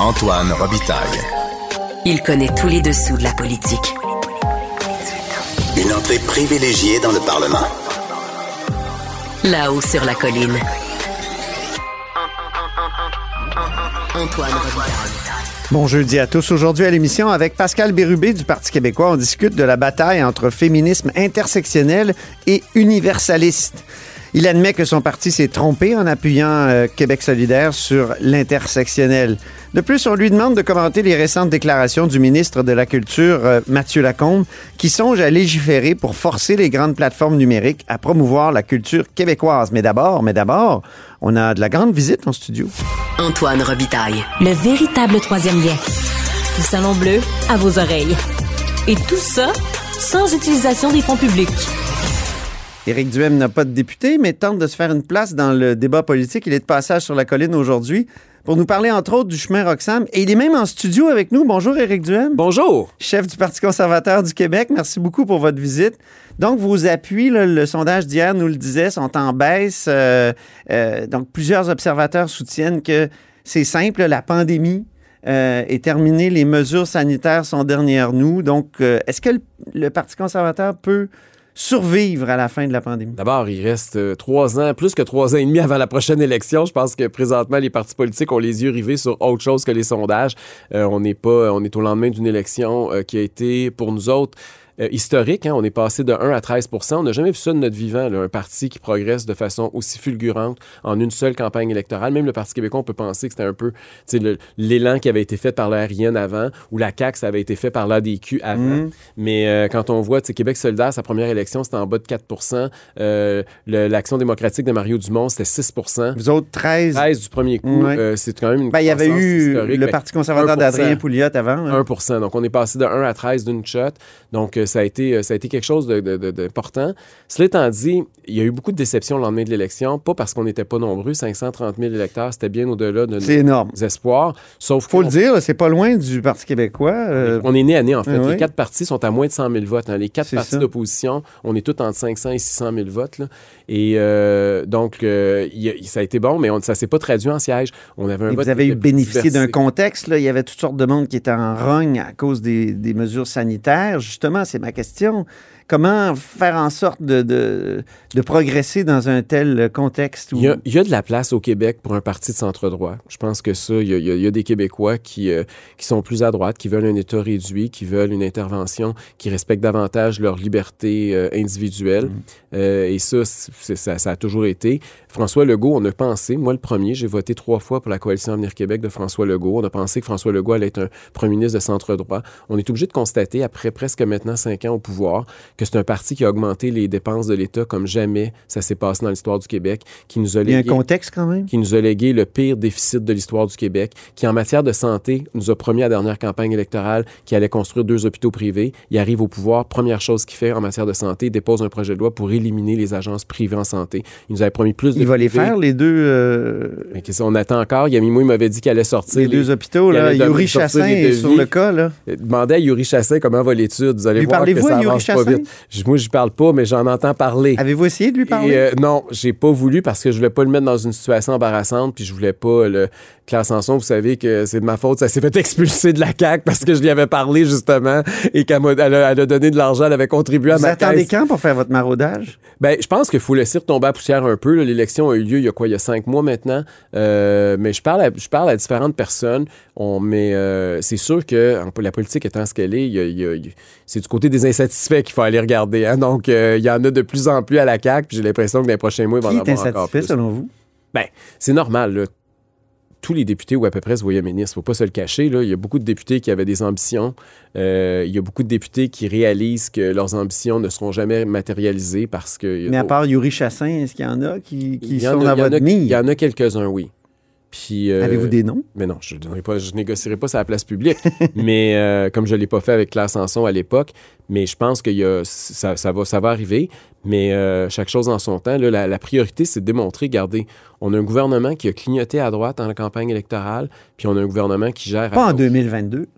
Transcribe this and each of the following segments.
Antoine Robitaille. Il connaît tous les dessous de la politique. Une entrée privilégiée dans le Parlement. Là-haut sur la colline. Antoine Robitaille. Bon jeudi à tous. Aujourd'hui à l'émission, avec Pascal Bérubé du Parti québécois, on discute de la bataille entre féminisme intersectionnel et universaliste. Il admet que son parti s'est trompé en appuyant euh, Québec solidaire sur l'intersectionnel. De plus, on lui demande de commenter les récentes déclarations du ministre de la Culture, euh, Mathieu Lacombe, qui songe à légiférer pour forcer les grandes plateformes numériques à promouvoir la culture québécoise. Mais d'abord, mais d'abord, on a de la grande visite en studio. Antoine Robitaille. Le véritable troisième lien. Du Salon Bleu à vos oreilles. Et tout ça sans utilisation des fonds publics. Éric Duhem n'a pas de député, mais tente de se faire une place dans le débat politique. Il est de passage sur la colline aujourd'hui pour nous parler entre autres du chemin Roxham. Et il est même en studio avec nous. Bonjour Éric Duhem. Bonjour. Chef du Parti conservateur du Québec. Merci beaucoup pour votre visite. Donc, vos appuis, là, le sondage d'hier nous le disait, sont en baisse. Euh, euh, donc, plusieurs observateurs soutiennent que c'est simple, la pandémie euh, est terminée, les mesures sanitaires sont derrière nous. Donc, est-ce que le, le Parti conservateur peut survivre à la fin de la pandémie? D'abord, il reste euh, trois ans, plus que trois ans et demi avant la prochaine élection. Je pense que présentement, les partis politiques ont les yeux rivés sur autre chose que les sondages. Euh, on n'est pas, on est au lendemain d'une élection euh, qui a été, pour nous autres, euh, historique. Hein, on est passé de 1 à 13% On n'a jamais vu ça de notre vivant, là, un parti qui progresse de façon aussi fulgurante en une seule campagne électorale. Même le Parti québécois, on peut penser que c'était un peu l'élan qui avait été fait par l'ARIN avant, ou la CAQ, ça avait été fait par l'ADQ avant. Mhm. Mais euh, quand on voit Québec solidaire, sa première élection, c'était en bas de 4 euh, L'Action démocratique de Mario Dumont, c'était 6% Vous autres, 13. 13 du premier coup, Ouais. euh, c'est quand même une Ben, il y avait eu historique. le Ben, Parti conservateur 1%. d'Adrien Pouliot avant. hein. 1 Donc, on est passé de 1 à 13 d'une shot. Donc, euh, ça, a été, euh, ça a été quelque chose de- de- de- d'important. Cela étant dit, il y a eu beaucoup de déceptions le lendemain de l'élection, pas parce qu'on n'était pas nombreux, 530 000 électeurs, c'était bien au-delà de énorme. nos espoirs. Sauf Faut le dire, c'est pas loin du Parti québécois. euh, on est né à né, en fait. Oui. Les quatre partis sont à moins de 100 000 votes. hein. Les quatre partis d'opposition, on est tous entre 500 et 600 000 votes. là. Et euh, donc, euh, il y a- ça a été bon, mais on, ça s'est pas traduit en siège. On avait un vote vous avez eu bénéficié d'un contexte. Là. Il y avait toutes sortes de monde qui était en rogne à cause des, des mesures sanitaires. Justement, c'est ma question. Comment faire en sorte de, de, de progresser dans un tel contexte où... Il y, a, il y a de la place au Québec pour un parti de centre-droit. Je pense que ça, il y a, il y des Québécois qui, euh, qui sont plus à droite, qui veulent un État réduit, qui veulent une intervention qui respecte davantage leur liberté euh, individuelle. Euh, et ça, ça, ça a toujours été. François Legault, on a pensé, moi le premier, j'ai voté trois fois pour la coalition Avenir Québec de François Legault. On a pensé que François Legault allait être un premier ministre de centre-droit. On est obligé de constater, après presque maintenant cinq ans au pouvoir, que c'est un parti qui a augmenté les dépenses de l'État comme jamais ça s'est passé dans l'histoire du Québec, qui nous a Il y a un légué contexte quand même. qui nous a légué le pire déficit de l'histoire du Québec, qui en matière de santé nous a promis à la dernière campagne électorale qu'il allait construire deux hôpitaux privés. Il arrive au pouvoir, première chose qu'il fait en matière de santé, il dépose un projet de loi pour éliminer les agences privées en santé. Il nous avait promis plus de Il va les faire, les deux, euh, Mais qu'est-ce qu'on attend encore? Yamimo, il m'avait dit qu'il allait sortir. les deux hôpitaux. il Là. Yuri Chassin est sur le cas. Là. Euh, Demandez à Yuri Chassin comment va l'étude. Vous allez Lui voir que ça avance pas Chassin? vite. Moi, je parle pas, mais j'en entends parler. Avez-vous essayé de lui parler? Et, euh, non, j'ai pas voulu parce que je voulais pas le mettre dans une situation embarrassante, puis je voulais pas le Claire Sanson, vous savez que c'est de ma faute, ça s'est fait expulser de la CAQ parce que je lui avais parlé justement et qu'elle a, elle a donné de l'argent, elle avait contribué à Vous ma attendez caisse. quand pour faire votre maraudage? Ben, je pense qu'il faut laisser retomber la poussière un peu. L'élection a eu lieu il y a quoi, il y a cinq mois maintenant. Euh, mais je parle, à, je parle à différentes personnes. On, mais euh, c'est sûr que en- la politique étant ce qu'elle est, c'est du côté des insatisfaits qu'il faut aller regarder. hein. Donc, euh, il y en a de plus en plus à la CAQ. Puis j'ai l'impression que dans les prochains mois, il va en avoir encore plus. selon vous? Ben, c'est normal. là. Tous les députés ou à peu près se voyaient ministres. Faut pas se le cacher. Là. Il y a beaucoup de députés qui avaient des ambitions. Euh, il y a beaucoup de députés qui réalisent que leurs ambitions ne seront jamais matérialisées parce que. Mais à part Yuri Chassin, est-ce qu'il y en a qui, qui y en sont a- dans il y en a- votre Il mire? y en a quelques-uns, oui. Puis, euh, Avez-vous des noms? Mais non, je ne pas, je négocierai pas ça à la place publique. mais euh, comme je ne l'ai pas fait avec Claire Sanson à l'époque, mais je pense que y a, ça, ça va, ça va arriver. Mais euh, chaque chose en son temps. Là, la, la priorité, c'est de démontrer, regardez, on a un gouvernement qui a clignoté à droite dans la campagne électorale, puis on a un gouvernement qui gère à Pas en gauche. 2022.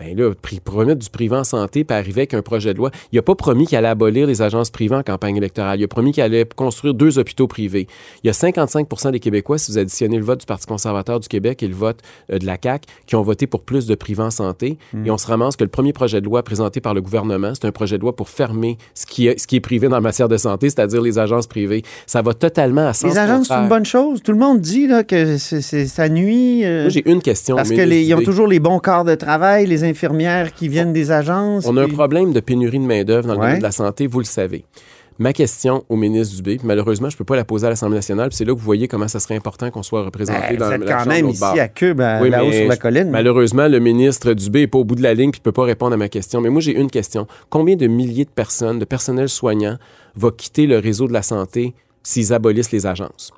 Ben là, promettre du privé en santé, puis arriver avec un projet de loi. Il n'a pas promis qu'il allait abolir les agences privées en campagne électorale. Il a promis qu'il allait construire deux hôpitaux privés. Il y a 55% des Québécois, si vous additionnez le vote du Parti conservateur du Québec et le vote euh, de la CAQ, qui ont voté pour plus de privés en santé. Et on se ramasse que le premier projet de loi présenté par le gouvernement, c'est un projet de loi pour fermer ce qui est, ce qui est privé dans la matière de santé, c'est-à-dire les agences privées. Ça va totalement à sens Les agences, c'est une bonne chose. Tout le monde dit là, que c'est- ça nuit. euh, Moi, j'ai une question. parce qu'ils ont toujours les bons corps de travail, les infirmières qui viennent des agences. On a un problème de pénurie de main-d'œuvre dans le Ouais. domaine de la santé, vous le savez. Ma question au ministre Dubé, puis malheureusement, je ne peux pas la poser à l'Assemblée nationale, puis c'est là que vous voyez comment ça serait important qu'on soit représenté Ben, dans vous la êtes la quand même ici bord. à Cube, à- Oui, là-haut sur la colline. Malheureusement, le ministre Dubé n'est pas au bout de la ligne puis ne peut pas répondre à ma question. Mais moi, j'ai une question. Combien de milliers de personnes, de personnel soignant, va quitter le réseau de la santé s'ils abolissent les agences?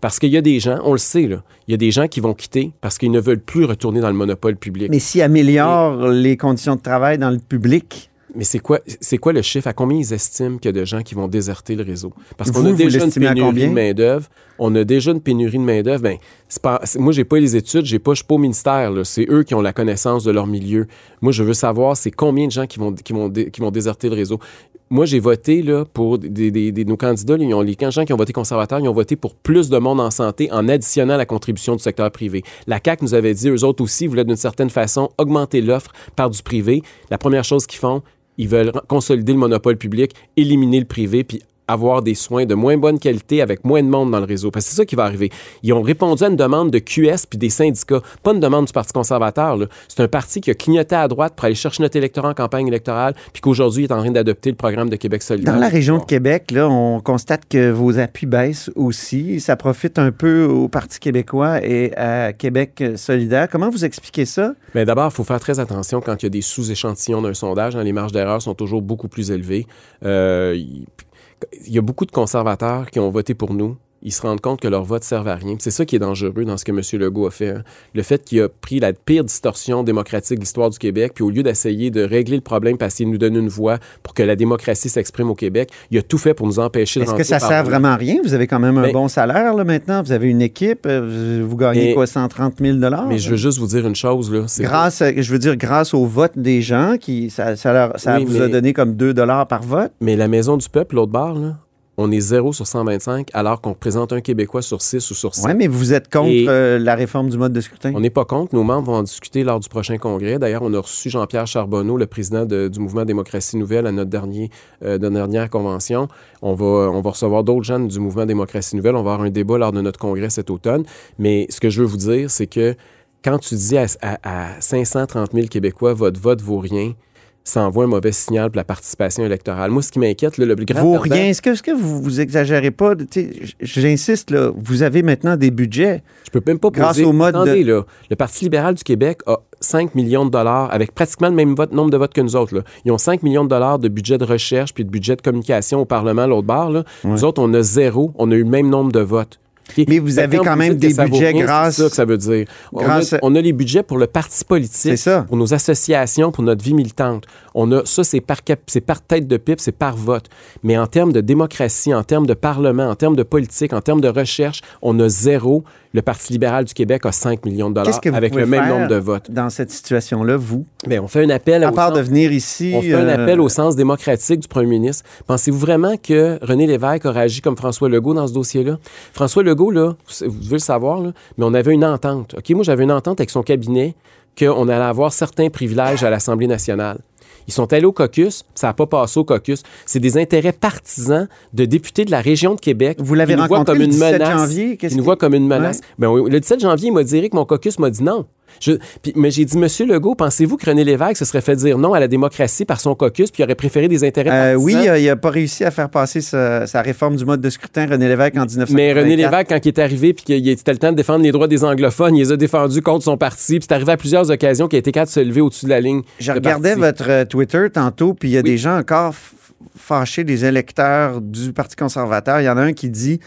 Parce qu'il y a des gens, on le sait, là, il y a des gens qui vont quitter parce qu'ils ne veulent plus retourner dans le monopole public. Mais s'ils améliorent les conditions de travail dans le public, Mais c'est quoi, c'est quoi le chiffre? À combien ils estiment qu'il y a de gens qui vont déserter le réseau? Parce qu'on a déjà une pénurie de main-d'œuvre. On a déjà une pénurie de main-d'œuvre. Ben, pas, moi, j'ai pas les études, j'ai pas, je suis pas au ministère. C'est eux qui ont la connaissance de leur milieu. Moi, je veux savoir, c'est combien de gens qui vont, qui vont, dé- qui vont déserter le réseau. Moi, j'ai voté pour des, nos candidats. ils ont, les gens qui ont voté conservateur, ils ont voté pour plus de monde en santé en additionnant la contribution du secteur privé. La CAQ nous avait dit, eux autres aussi, voulaient d'une certaine façon augmenter l'offre par du privé. La première chose qu'ils font, ils veulent consolider le monopole public, éliminer le privé, puis avoir des soins de moins bonne qualité avec moins de monde dans le réseau. Parce que c'est ça qui va arriver. Ils ont répondu à une demande de QS puis des syndicats, pas une demande du Parti conservateur. C'est un parti qui a clignoté à droite pour aller chercher notre électorat en campagne électorale, puis qu'aujourd'hui il est en train d'adopter le programme de Québec solidaire. dans la région de Québec, là, on constate que vos appuis baissent aussi. Ça profite un peu au Parti québécois et à Québec solidaire. Comment vous expliquez ça? Mais d'abord, il faut faire très attention quand il y a des sous-échantillons d'un sondage. hein, les marges d'erreur sont toujours beaucoup plus élevées. Euh, il y a beaucoup de conservateurs qui ont voté pour nous. Ils se rendent compte que leur vote ne sert à rien. C'est ça qui est dangereux dans ce que M. Legault a fait. hein. Le fait qu'il a pris la pire distorsion démocratique de l'histoire du Québec, puis au lieu d'essayer de régler le problème parce qu'il nous donne une voix pour que la démocratie s'exprime au Québec, il a tout fait pour nous empêcher de Est-ce que ça sert vraiment à rien? Vous avez quand même un Mais- bon salaire là, maintenant. Vous avez une équipe. euh, Vous gagnez Mais- quoi, 130 000 Mais je veux juste vous dire une chose. Là, Grâce, à- je veux dire, grâce au vote des gens, qui, ça, ça, leur- ça Oui, vous a donné comme 2 par vote? Mais la Maison du Peuple, l'autre barre, là, on est 0 sur 125, alors qu'on représente un Québécois sur 6 ou sur 7. Oui, mais vous êtes contre euh, la réforme du mode de scrutin? On n'est pas contre. Nos membres vont en discuter lors du prochain congrès. D'ailleurs, on a reçu Jean-Pierre Charbonneau, le président de- du mouvement Démocratie Nouvelle, à notre, dernier, euh, notre dernière convention. On va, on va recevoir d'autres gens du mouvement Démocratie Nouvelle. On va avoir un débat lors de notre congrès cet automne. Mais ce que je veux vous dire, c'est que quand tu dis à, à- à 530 000 Québécois, votre vote vaut rien, ça envoie un mauvais signal pour la participation électorale. Moi, ce qui m'inquiète, le plus grand Vaut perdant- rien. Est-ce que, est-ce que vous, vous exagérez pas? J'insiste, là, vous avez maintenant des budgets. Je peux même pas Grâce poser. au mode Attendez, de- là, le Parti libéral du Québec a 5 millions de dollars avec pratiquement le même vote, nombre de votes que nous autres. là. Ils ont 5 millions de dollars de budget de recherche puis de budget de communication au Parlement, l'autre barre. Là. Nous autres, on a zéro. On a eu le même nombre de votes. Mais vous avez quand même des budgets rien, grâce- C'est ça que ça veut dire. On a- grâce- On, a, les budgets pour le parti politique, ça. pour nos associations, pour notre vie militante. On a ça, c'est par, cap- par tête de pipe, c'est par vote. Mais en termes de démocratie, en termes de parlement, en termes de politique, en termes de recherche, on a zéro. Le Parti libéral du Québec a 5 millions de dollars Qu'est-ce que vous avec le même faire nombre de votes. dans cette situation-là, vous? Mais on fait un appel À part sens- de venir ici... on fait un euh, appel au sens démocratique du premier ministre. Pensez-vous vraiment que René Lévesque aurait agi comme François Legault dans ce dossier-là? François Legault, là, vous devez le savoir, là, mais on avait une entente. OK, moi, j'avais une entente avec son cabinet qu'on allait avoir certains privilèges à l'Assemblée nationale. Ils sont allés au caucus, ça n'a pas passé au caucus. C'est des intérêts partisans de députés de la région de Québec. Vous l'avez voient rencontré comme le une 17 menace. janvier, Ils nous voient comme une menace. Ouais. Ben oui, le 17 janvier, il m'a dit que mon caucus m'a dit non. Je- puis- mais j'ai dit, Monsieur Legault, pensez-vous que René Lévesque se serait fait dire non à la démocratie par son caucus puis il aurait préféré des intérêts euh, oui, euh, il n'a pas réussi à faire passer sa, sa réforme du mode de scrutin, René Lévesque, en 1984. Mais René Lévesque, quand il est arrivé puis qu'il était le temps de défendre les droits des anglophones, il les a défendus contre son parti. Puis c'est arrivé à plusieurs occasions qu'il a été capable de se lever au-dessus de la ligne. Je regardais parti. votre euh, Twitter tantôt, puis il y a des gens encore fâchés, des électeurs du Parti conservateur. Il y en a un qui dit,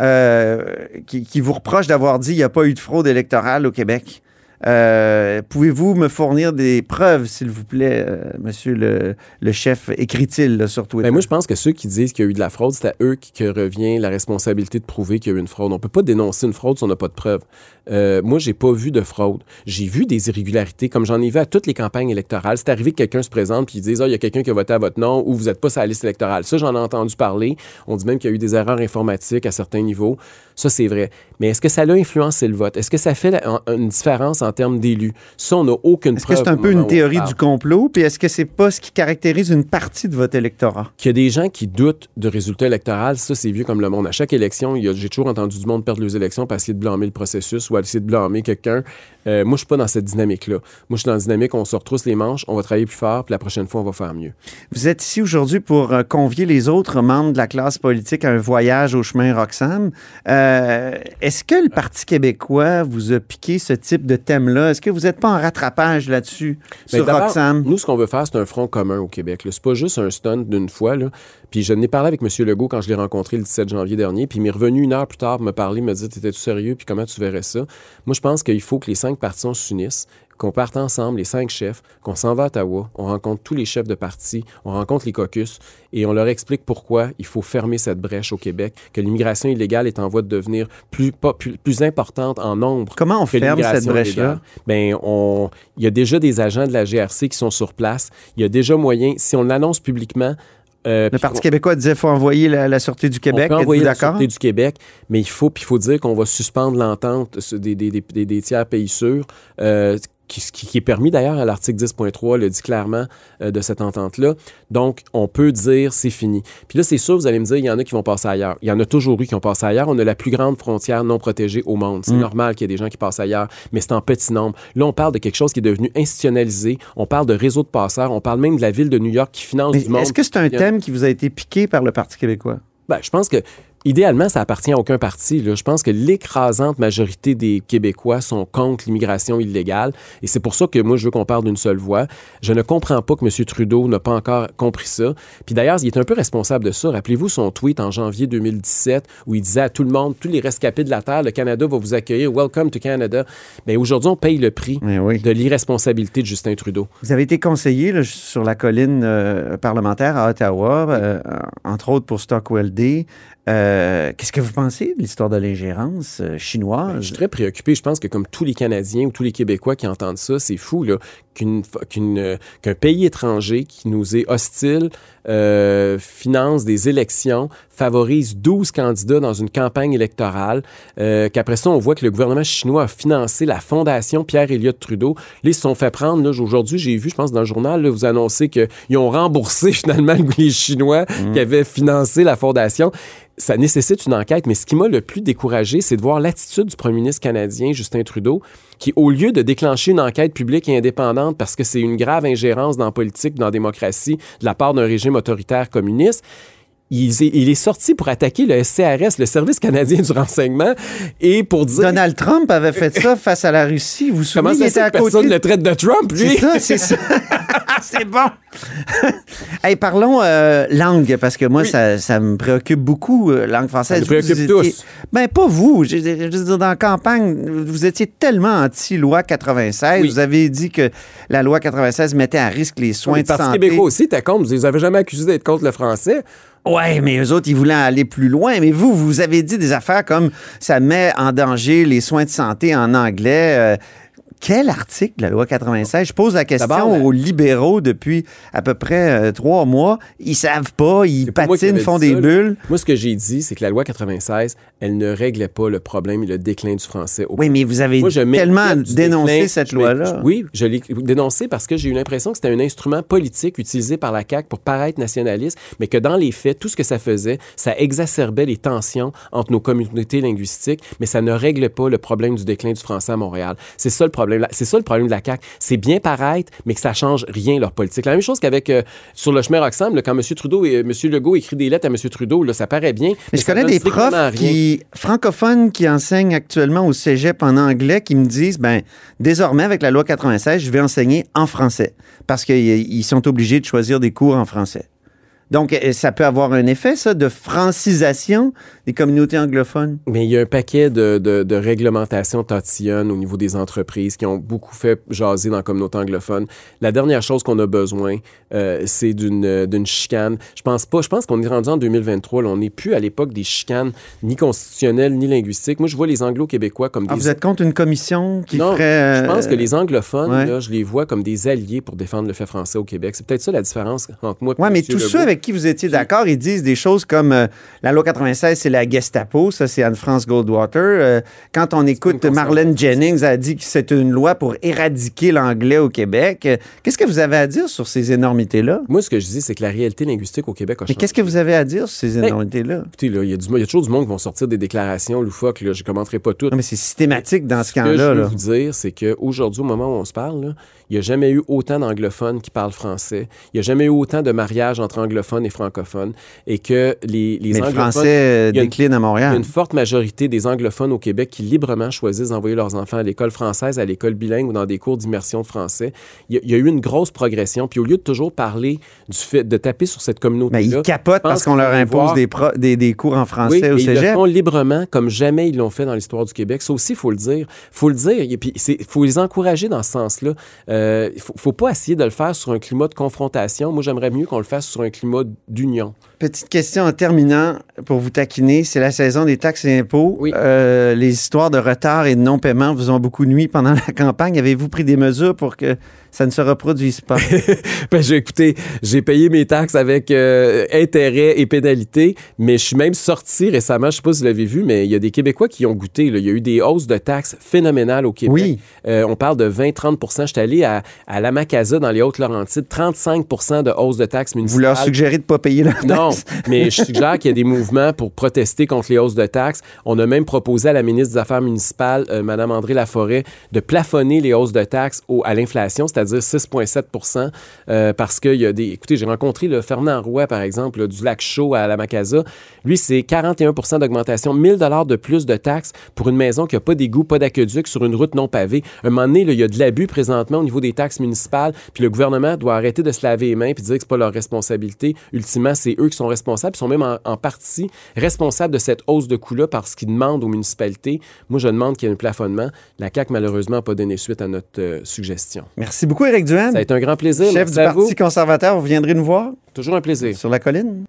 euh, qui, qui vous reproche d'avoir dit qu'il n'y a pas eu de fraude électorale au Québec. Euh, Pouvez-vous me fournir des preuves, s'il vous plaît, euh, monsieur le, le chef, écrit-il sur Twitter? Ben, moi, je pense que ceux qui disent qu'il y a eu de la fraude, c'est à eux que revient la responsabilité de prouver qu'il y a eu une fraude. On peut pas dénoncer une fraude si on n'a pas de preuves. Euh, moi, j'ai pas vu de fraude. J'ai vu des irrégularités, comme j'en ai vu à toutes les campagnes électorales. C'est arrivé que quelqu'un se présente puis ils disent, ah, il y a quelqu'un qui a voté à votre nom ou vous n'êtes pas sur la liste électorale. Ça, j'en ai entendu parler. On dit même qu'il y a eu des erreurs informatiques à certains niveaux. Ça, c'est vrai. Mais est-ce que ça a influencé le vote? Est-ce que ça fait la- une différence en termes d'élus? Ça, on n'a aucune Est-ce que preuve. c'est un peu une théorie du complot? Puis est-ce que c'est pas ce qui caractérise une partie de votre électorat? Qu'il y a des gens qui doutent de résultats électoraux, ça, c'est vieux comme le monde. À chaque élection, il y a- j'ai toujours entendu du monde perdre les élections pour essayer de blâmer le processus ou essayer de blâmer quelqu'un. Euh, moi, je suis pas dans cette dynamique-là. Moi, je suis dans la dynamique, on se retrousse les manches, on va travailler plus fort, puis la prochaine fois, on va faire mieux. Vous êtes ici aujourd'hui pour euh, convier les autres membres de la classe politique à un voyage au chemin Roxham. Euh, Est-ce que le Parti québécois vous a piqué ce type de thème-là? Est-ce que vous n'êtes pas en rattrapage là-dessus Ben, sur Roxham? Nous, ce qu'on veut faire, c'est un front commun au Québec. C'est pas juste un stunt d'une fois. Là. Puis je n'ai parlé avec M. Legault quand je l'ai rencontré le 17 janvier dernier. Puis il m'est revenu une heure plus tard pour me parler, me dire T'étais-tu sérieux? Puis comment tu verrais ça Moi, je pense qu'il faut que les cinq partis s'unissent, qu'on parte ensemble, les cinq chefs, qu'on s'en va à Ottawa, on rencontre tous les chefs de parti, on rencontre les caucus et on leur explique pourquoi il faut fermer cette brèche au Québec, que l'immigration illégale est en voie de devenir plus, pas- plus, plus importante en nombre Comment on que ferme cette brèche-là? Ben, on, il y a déjà des agents de la GRC qui sont sur place. Il y a déjà moyen, si on l'annonce publiquement, euh, Le Parti on- québécois disait qu'il faut envoyer la, la Sûreté du Québec. on peut envoyer la? Sûreté du Québec, mais il faut, puis il faut dire qu'on va suspendre l'entente des, des, des, des- des tiers pays sûrs, euh, qui, est permis d'ailleurs à l'article 10.3, le dit clairement euh, de cette entente-là. Donc, on peut dire c'est fini. Puis là, c'est sûr, vous allez me dire, il y en a qui vont passer ailleurs. Il y en a toujours eu qui ont passé ailleurs. On a la plus grande frontière non protégée au monde. C'est Mm. normal qu'il y ait des gens qui passent ailleurs, mais c'est en petit nombre. Là, on parle de quelque chose qui est devenu institutionnalisé. On parle de réseau de passeurs. On parle même de la ville de New York qui finance Mais du monde. Est-ce que c'est un thème qui vous a été piqué par le Parti québécois? ben, je pense que idéalement, ça appartient à aucun parti. là. Je pense que l'écrasante majorité des Québécois sont contre l'immigration illégale. Et c'est pour ça que moi, je veux qu'on parle d'une seule voix. Je ne comprends pas que M. Trudeau n'a pas encore compris ça. Puis d'ailleurs, il est un peu responsable de ça. Rappelez-vous son tweet en janvier 2017 où il disait à tout le monde, tous les rescapés de la Terre, le Canada va vous accueillir. Welcome to Canada. Mais aujourd'hui, on paye le prix oui. de l'irresponsabilité de Justin Trudeau. Vous avez été conseiller là, sur la colline euh, parlementaire à Ottawa, euh, entre autres pour Stockwell Day. Euh, Qu'est-ce que vous pensez de l'histoire de l'ingérence euh, Ben, chinoise? je suis très préoccupé. Je pense que comme tous les Canadiens ou tous les Québécois qui entendent ça, c'est fou là qu'une qu'une euh, qu'un pays étranger qui nous est hostile euh, finance des élections, favorise 12 candidats dans une campagne électorale, euh, qu'après ça on voit que le gouvernement chinois a financé la fondation Pierre Elliott Trudeau. Là, ils se sont fait prendre. Là, aujourd'hui, j'ai vu, je pense dans le journal, là, vous annoncez qu'ils ont remboursé finalement les Chinois qui avaient financé la fondation ça nécessite une enquête, mais ce qui m'a le plus découragé, c'est de voir l'attitude du premier ministre canadien, Justin Trudeau, qui, au lieu de déclencher une enquête publique et indépendante parce que c'est une grave ingérence dans la politique, dans la démocratie, de la part d'un régime autoritaire communiste, il est, il sorti pour attaquer le SCRS, le Service canadien du renseignement, et pour dire... Donald Trump avait fait ça face à la Russie. Vous vous souvenez, Comment il ça était se fait à côté. personne le traite de Trump, lui? C'est ça, c'est ça. c'est bon. hey, parlons euh, langue, parce que moi, Oui. ça, ça me préoccupe beaucoup, euh, langue française. Ça nous préoccupe étiez- tous. Ben, pas vous. Je, je veux dire, dans la campagne, vous étiez tellement anti-loi 96. Oui. Vous avez dit que la loi 96 mettait à risque les soins le de Parti santé. québécois aussi, t'es contre. Vous les avez jamais accusés d'être contre le français. Ouais, mais eux autres, ils voulaient aller plus loin. Mais vous, vous avez dit des affaires comme ça met en danger les soins de santé en anglais. Euh, quel article de la loi 96? Je pose la question aux libéraux depuis à peu près euh, trois mois. Ils savent pas, ils patinent, font des ça, là. bulles. Moi, ce que j'ai dit, c'est que la loi 96, elle ne réglait pas le problème et le déclin du français au Oui, mais vous avez Moi, tellement dénoncé déclin. cette loi-là. Oui, je l'ai dénoncé parce que j'ai eu l'impression que c'était un instrument politique utilisé par la CAQ pour paraître nationaliste, mais que dans les faits, tout ce que ça faisait, ça exacerbait les tensions entre nos communautés linguistiques, mais ça ne réglait pas le problème du déclin du français à Montréal. C'est ça le problème. C'est ça le problème de la CAQ. C'est bien paraître, mais que ça change rien leur politique. La même chose qu'avec euh, sur le chemin Roxham, là, quand M. Trudeau et M. Legault écrit des lettres à M. Trudeau, là, ça paraît bien. Mais je connais des profs qui, francophones qui enseignent actuellement au cégep en anglais qui me disent ben désormais, avec la loi 96, je vais enseigner en français parce qu'ils ils sont obligés de choisir des cours en français. Donc, euh, ça peut avoir un effet, ça, de francisation des communautés anglophones. Mais il y a un paquet de, de, de réglementations tatillonnes au niveau des entreprises qui ont beaucoup fait jaser dans la communauté anglophone. La dernière chose qu'on a besoin, euh, c'est d'une d'une chicane. Je pense pas. Je pense qu'on est rendu en 2023. Là, on n'est plus à l'époque des chicanes ni constitutionnelles ni linguistiques. Moi, je vois les Anglo-Québécois comme Ah, des vous êtes contre une commission qui non, ferait... je pense euh, que les anglophones, ouais. là, je les vois comme des alliés pour défendre le fait français au Québec. C'est peut-être ça la différence entre moi et mais M. tous Legault. Avec qui vous étiez d'accord, ils disent des choses comme euh, la loi 96, c'est la Gestapo, ça c'est Anne-France Goldwater. Euh, quand on écoute Marlène Jennings, elle dit que c'est une loi pour éradiquer l'anglais au Québec. Euh, Qu'est-ce que vous avez à dire sur ces énormités-là? Moi, ce que je dis, c'est que la réalité linguistique au Québec a Mais changé. qu'est-ce que vous avez à dire sur ces Ben, énormités-là? Écoutez, il y, a y a toujours du monde qui vont sortir des déclarations loufoques. Là, je ne commenterai pas toutes. Non, mais c'est systématique dans ce, Ce que je camp-là. veux là. vous dire, c'est qu'aujourd'hui, au moment où on se parle, il n'y a jamais eu autant d'anglophones qui parlent français. Il n'y a jamais eu autant de mariages entre anglophones et francophones. Et que les, les Mais le anglophones. français euh, il décline à Il y a Montréal. une forte majorité des anglophones au Québec qui librement choisissent d'envoyer leurs enfants à l'école française, à l'école bilingue ou dans des cours d'immersion de français. Il y, a, il y a eu une grosse progression. Puis au lieu de toujours parler du fait de taper sur cette communauté-là, Mais ils capotent parce qu'on leur impose des, pro- des, des cours en oui, français au et ils le cégep. font librement, comme jamais ils l'ont fait dans l'histoire du Québec. Ça aussi, il faut le dire. faut le dire. Et puis, il faut les encourager dans ce sens-là. Euh, Il faut, faut pas essayer de le faire sur un climat de confrontation. Moi, j'aimerais mieux qu'on le fasse sur un climat d'union. Petite question en terminant pour vous taquiner. C'est la saison des taxes et impôts. Oui. Euh, les histoires de retard et de non-paiement vous ont beaucoup nuit pendant la campagne. Avez-vous pris des mesures pour que ça ne se reproduise pas? Ben, j'ai écouté, j'ai payé mes taxes avec euh, intérêts et pénalités, mais je suis même sorti récemment, je sais pas si vous l'avez vu, mais il y a des Québécois qui ont goûté. là. Il y a eu des hausses de taxes phénoménales au Québec. Oui. Euh, on parle de 20-30% J'étais allé à, à la Macasa dans les Hautes-Laurentides, 35 de hausse de taxes vous municipales. leur suggérez de ne pas payer la Non, taxe? mais je suggère qu'il y a des mouvements pour protester contre les hausses de taxes. On a même proposé à la ministre des Affaires municipales, euh, Mme André Laforêt, de plafonner les hausses de taxes au- à l'inflation, c'est-à-dire 6,7 euh, parce qu'il y a des... Écoutez, j'ai rencontré le Fernand Roy, par exemple, du lac chaud à la Macasa. Lui, c'est 41% d'augmentation, 1000 dollars de plus de taxes pour une maison qui n'a pas d'égout, pas d'aqueduc sur une route non pavée. Un moment donné, il y a de l'abus présentement au niveau des taxes municipales, puis le gouvernement doit arrêter de se laver les mains puis dire que c'est pas leur responsabilité. Ultimement, c'est eux qui sont responsables, ils sont même en, partie responsables de cette hausse de coûts-là parce qu'ils demandent aux municipalités. Moi, je demande qu'il y ait un plafonnement. La CAQ, malheureusement, n'a pas donné suite à notre euh, suggestion. Merci beaucoup, Éric Duhaime. Ça a été un grand plaisir. Chef Merci du vous. Parti conservateur, vous viendrez nous voir? Toujours un plaisir. sur la colline?